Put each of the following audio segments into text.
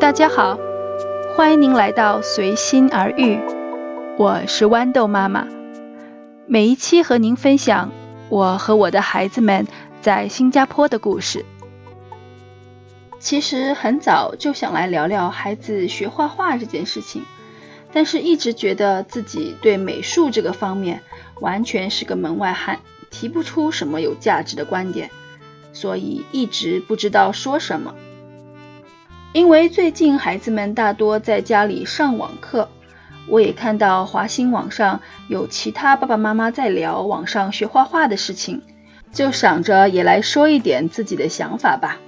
大家好，欢迎您来到随心而遇，我是豌豆妈妈。每一期和您分享我和我的孩子们在新加坡的故事。其实很早就想来聊聊孩子学画画这件事情，但是一直觉得自己对美术这个方面完全是个门外汉，提不出什么有价值的观点，所以一直不知道说什么。因为最近孩子们大多在家里上网课，我也看到华新网上有其他爸爸妈妈在聊网上学画画的事情，就想着也来说一点自己的想法吧。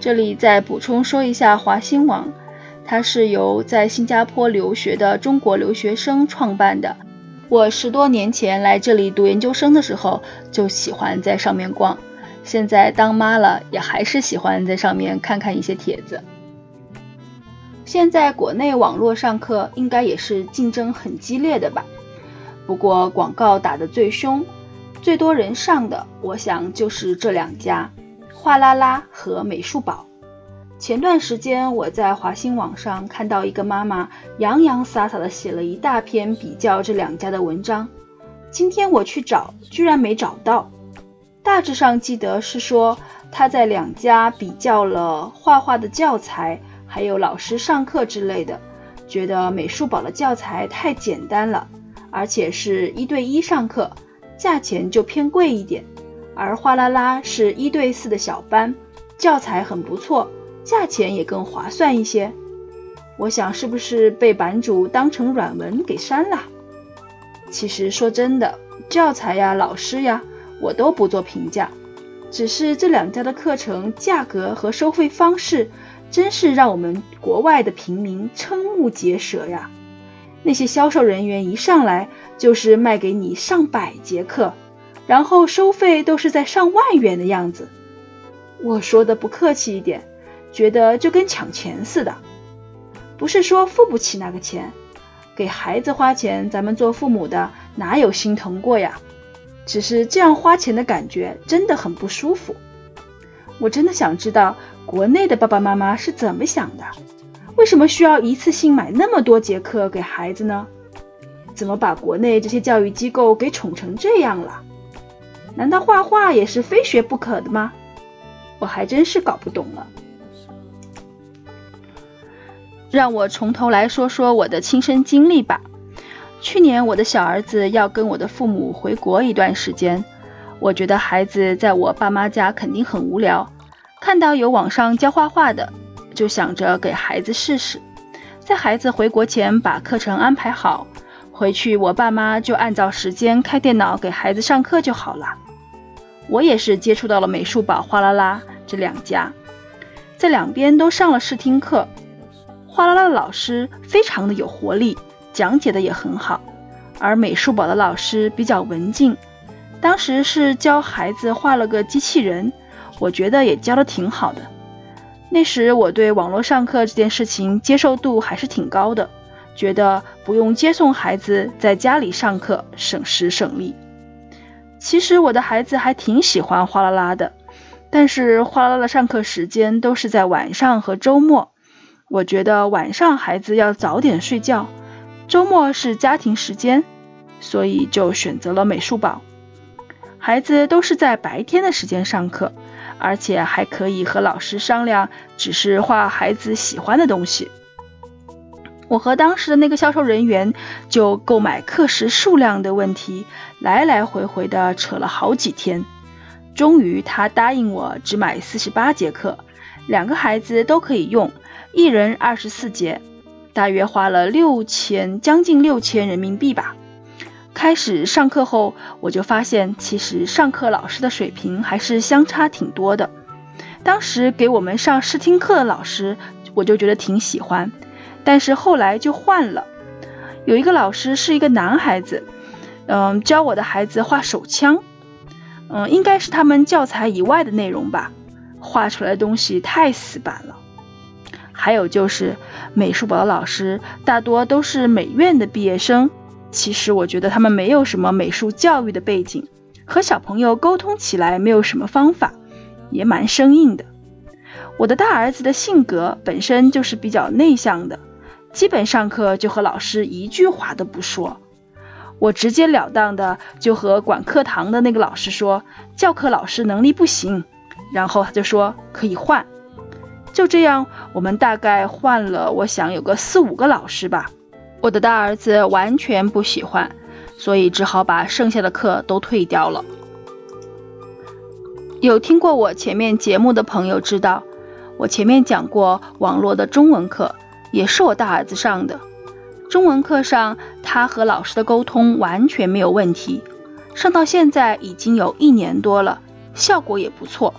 这里再补充说一下华新网，它是由在新加坡留学的中国留学生创办的。我十多年前来这里读研究生的时候，就喜欢在上面逛。现在当妈了，也还是喜欢在上面看看一些帖子。现在国内网络上课应该也是竞争很激烈的吧？不过广告打得最凶、最多人上的，我想就是这两家：画啦啦和美术宝。前段时间我在华新网上看到一个妈妈洋洋洒洒的写了一大篇比较这两家的文章，今天我去找，居然没找到。大致上记得是说，他在两家比较了画画的教材，还有老师上课之类的，觉得美术宝的教材太简单了，而且是一对一上课，价钱就偏贵一点；而哗啦啦是一对四的小班，教材很不错，价钱也更划算一些。我想是不是被版主当成软文给删了？其实说真的，教材呀，老师呀。我都不做评价，只是这两家的课程价格和收费方式，真是让我们国外的平民瞠目结舌呀！那些销售人员一上来就是卖给你上百节课，然后收费都是在上万元的样子。我说的不客气一点，觉得就跟抢钱似的。不是说付不起那个钱，给孩子花钱，咱们做父母的哪有心疼过呀？只是这样花钱的感觉真的很不舒服。我真的想知道国内的爸爸妈妈是怎么想的？为什么需要一次性买那么多节课给孩子呢？怎么把国内这些教育机构给宠成这样了？难道画画也是非学不可的吗？我还真是搞不懂了。让我从头来说说我的亲身经历吧。去年我的小儿子要跟我的父母回国一段时间，我觉得孩子在我爸妈家肯定很无聊，看到有网上教画画的，就想着给孩子试试，在孩子回国前把课程安排好，回去我爸妈就按照时间开电脑给孩子上课就好了。我也是接触到了美术宝、哗啦啦这两家，在两边都上了试听课，哗啦啦的老师非常的有活力。讲解的也很好，而美术宝的老师比较文静，当时是教孩子画了个机器人，我觉得也教的挺好的。那时我对网络上课这件事情接受度还是挺高的，觉得不用接送孩子在家里上课，省时省力。其实我的孩子还挺喜欢哗啦啦的，但是哗啦啦的上课时间都是在晚上和周末，我觉得晚上孩子要早点睡觉。周末是家庭时间，所以就选择了美术宝。孩子都是在白天的时间上课，而且还可以和老师商量，只是画孩子喜欢的东西。我和当时的那个销售人员就购买课时数量的问题来来回回的扯了好几天，终于他答应我只买四十八节课，两个孩子都可以用，一人二十四节。大约花了六千，将近六千人民币吧。开始上课后，我就发现，其实上课老师的水平还是相差挺多的。当时给我们上试听课的老师，我就觉得挺喜欢，但是后来就换了。有一个老师是一个男孩子，嗯，教我的孩子画手枪，嗯，应该是他们教材以外的内容吧，画出来的东西太死板了。还有就是美术宝的老师大多都是美院的毕业生，其实我觉得他们没有什么美术教育的背景，和小朋友沟通起来没有什么方法，也蛮生硬的。我的大儿子的性格本身就是比较内向的，基本上课就和老师一句话都不说。我直截了当的就和管课堂的那个老师说，教课老师能力不行，然后他就说可以换。就这样，我们大概换了，我想有个四五个老师吧。我的大儿子完全不喜欢，所以只好把剩下的课都退掉了。有听过我前面节目的朋友知道，我前面讲过网络的中文课，也是我大儿子上的。中文课上，他和老师的沟通完全没有问题，上到现在已经有一年多了，效果也不错。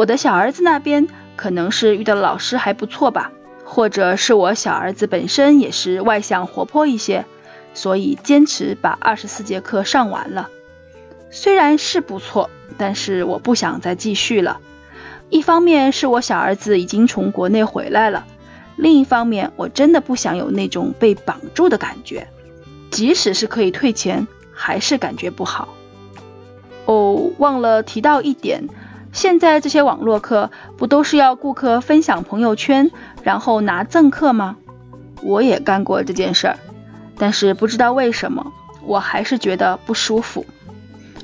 我的小儿子那边可能是遇到老师还不错吧，或者是我小儿子本身也是外向活泼一些，所以坚持把二十四节课上完了。虽然是不错，但是我不想再继续了。一方面是我小儿子已经从国内回来了。另一方面，我真的不想有那种被绑住的感觉，即使是可以退钱，还是感觉不好。哦，忘了提到一点，现在这些网络课不都是要顾客分享朋友圈，然后拿赠课吗？我也干过这件事儿，但是不知道为什么，我还是觉得不舒服，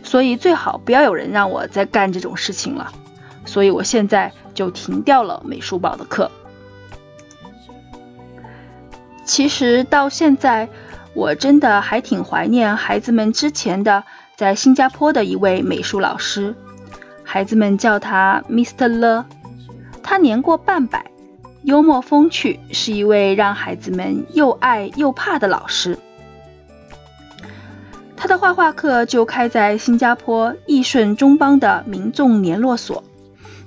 所以最好不要有人让我再干这种事情了。所以我现在就停掉了美术宝的课。其实到现在，我真的还挺怀念孩子们之前的在新加坡的一位美术老师，孩子们叫他 Mr. Le，他年过半百，幽默风趣，是一位让孩子们又爱又怕的老师。他的画画课就开在新加坡义顺中邦的民众联络所，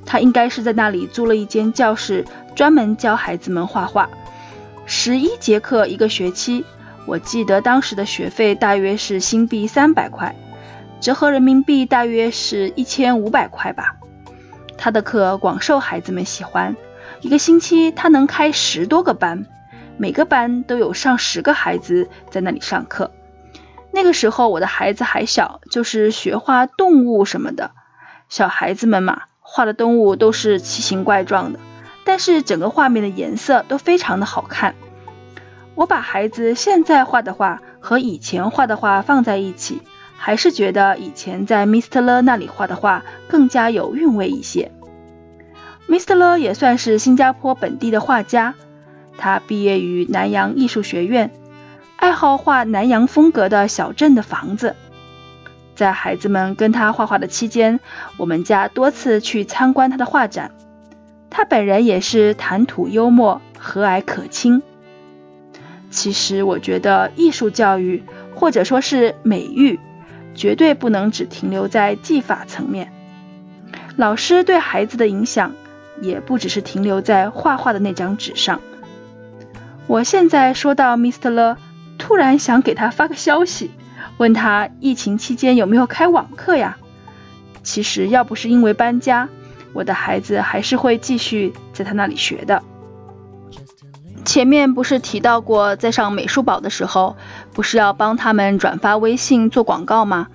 他应该是在那里租了一间教室，专门教孩子们画画。十一节课一个学期，我记得当时的学费大约是新币三百块，折合人民币大约是一千五百块吧。他的课广受孩子们喜欢，一个星期他能开十多个班，每个班都有上十个孩子在那里上课。那个时候我的孩子还小，就是学画动物什么的。小孩子们嘛，画的动物都是奇形怪状的。但是整个画面的颜色都非常的好看。我把孩子现在画的画和以前画的画放在一起，还是觉得以前在 Mr. Le 那里画的画更加有韵味一些。Mr. Le 也算是新加坡本地的画家，他毕业于南洋艺术学院，爱好画南洋风格的小镇的房子。在孩子们跟他画画的期间，我们家多次去参观他的画展。他本人也是谈吐幽默、和蔼可亲。其实我觉得艺术教育或者说是美育，绝对不能只停留在技法层面。老师对孩子的影响，也不只是停留在画画的那张纸上。我现在说到 Mr. Le，突然想给他发个消息，问他疫情期间有没有开网课呀？其实要不是因为搬家。我的孩子还是会继续在他那里学的。前面不是提到过，在上美术宝的时候，不是要帮他们转发微信做广告吗？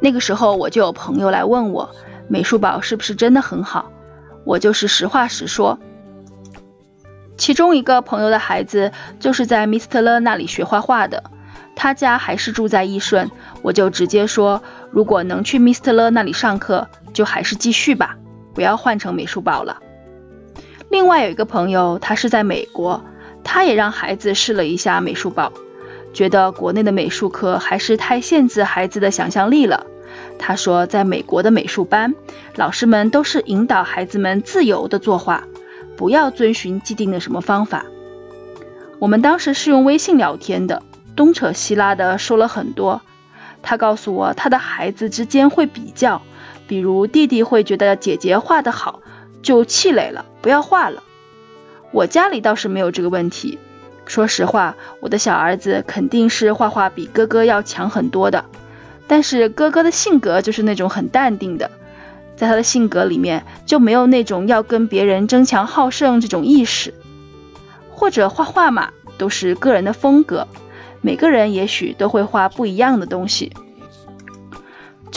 那个时候我就有朋友来问我，美术宝是不是真的很好？我就是实话实说。其中一个朋友的孩子就是在 Mr. Le 那里学画画的，他家还是住在义顺，我就直接说，如果能去 Mr. Le 那里上课，就还是继续吧。不要换成美术宝了。另外有一个朋友，他是在美国，他也让孩子试了一下美术报，觉得国内的美术课还是太限制孩子的想象力了。他说，在美国的美术班，老师们都是引导孩子们自由的作画，不要遵循既定的什么方法。我们当时是用微信聊天的，东扯西拉的说了很多。他告诉我，他的孩子之间会比较。比如弟弟会觉得姐姐画得好，就气馁了，不要画了。我家里倒是没有这个问题。说实话，我的小儿子肯定是画画比哥哥要强很多的。但是哥哥的性格就是那种很淡定的，在他的性格里面就没有那种要跟别人争强好胜这种意识。或者画画嘛，都是个人的风格，每个人也许都会画不一样的东西。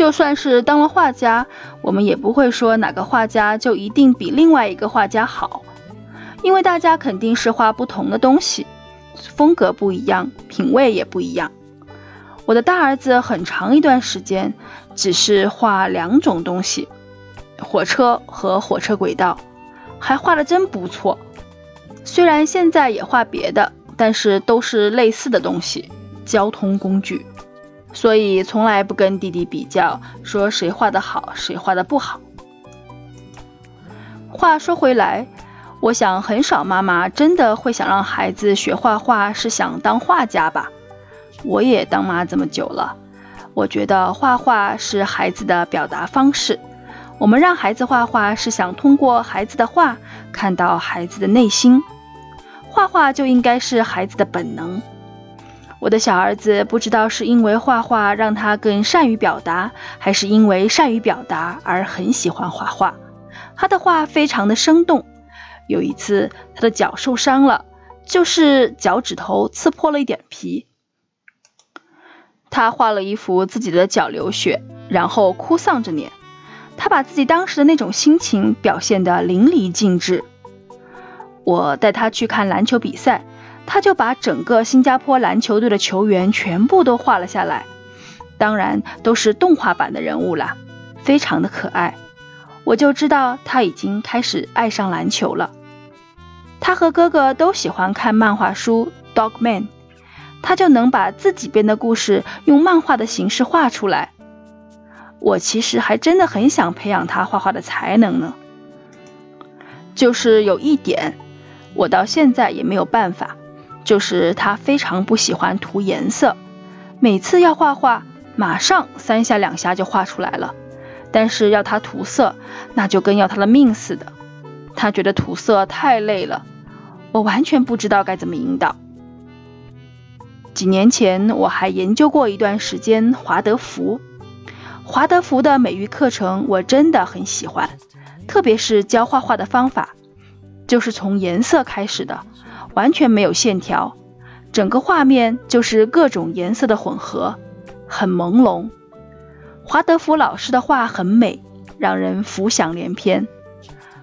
就算是当了画家，我们也不会说哪个画家就一定比另外一个画家好，因为大家肯定是画不同的东西，风格不一样，品味也不一样。我的大儿子很长一段时间只是画两种东西，火车和火车轨道，还画的真不错。虽然现在也画别的，但是都是类似的东西，交通工具。所以从来不跟弟弟比较，说谁画的好，谁画的不好。话说回来，我想很少妈妈真的会想让孩子学画画，是想当画家吧？我也当妈这么久了，我觉得画画是孩子的表达方式。我们让孩子画画，是想通过孩子的画看到孩子的内心。画画就应该是孩子的本能。我的小儿子不知道是因为画画让他更善于表达，还是因为善于表达而很喜欢画画。他的画非常的生动。有一次他的脚受伤了，就是脚趾头刺破了一点皮。他画了一幅自己的脚流血，然后哭丧着脸。他把自己当时的那种心情表现得淋漓尽致。我带他去看篮球比赛。他就把整个新加坡篮球队的球员全部都画了下来，当然都是动画版的人物啦，非常的可爱。我就知道他已经开始爱上篮球了。他和哥哥都喜欢看漫画书《Dog Man》，他就能把自己编的故事用漫画的形式画出来。我其实还真的很想培养他画画的才能呢，就是有一点，我到现在也没有办法。就是他非常不喜欢涂颜色，每次要画画，马上三下两下就画出来了。但是要他涂色，那就跟要他的命似的。他觉得涂色太累了，我完全不知道该怎么引导。几年前我还研究过一段时间华德福，华德福的美育课程我真的很喜欢，特别是教画画的方法，就是从颜色开始的。完全没有线条，整个画面就是各种颜色的混合，很朦胧。华德福老师的画很美，让人浮想联翩。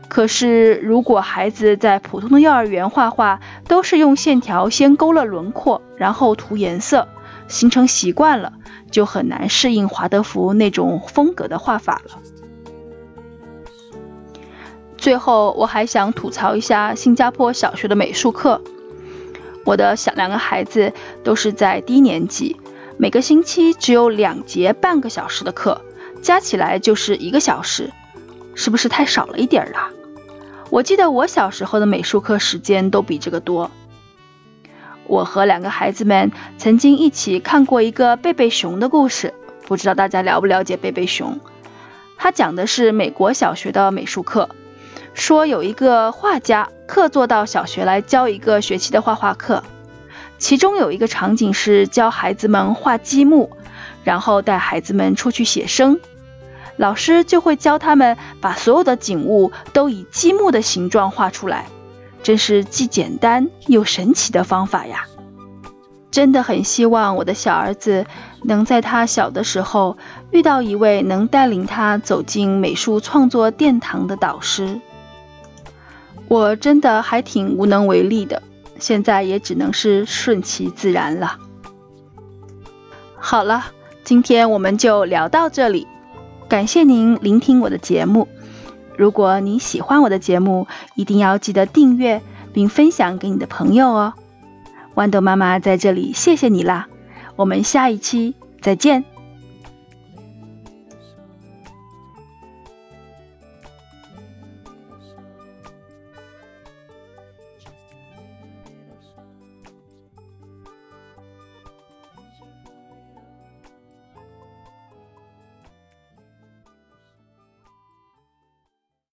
可是，如果孩子在普通的幼儿园画画，都是用线条先勾勒轮廓，然后涂颜色，形成习惯了，就很难适应华德福那种风格的画法了。最后，我还想吐槽一下新加坡小学的美术课。我的小两个孩子都是在低年级，每个星期只有两节半个小时的课，加起来就是一个小时，是不是太少了一点儿啦？我记得我小时候的美术课时间都比这个多。我和两个孩子们曾经一起看过一个贝贝熊的故事，不知道大家了不了解贝贝熊？它讲的是美国小学的美术课。说有一个画家客座到小学来教一个学期的画画课，其中有一个场景是教孩子们画积木，然后带孩子们出去写生，老师就会教他们把所有的景物都以积木的形状画出来，真是既简单又神奇的方法呀！真的很希望我的小儿子能在他小的时候遇到一位能带领他走进美术创作殿堂的导师。我真的还挺无能为力的，现在也只能是顺其自然了。好了，今天我们就聊到这里，感谢您聆听我的节目。如果你喜欢我的节目，一定要记得订阅并分享给你的朋友哦。豌豆妈妈在这里谢谢你啦，我们下一期再见。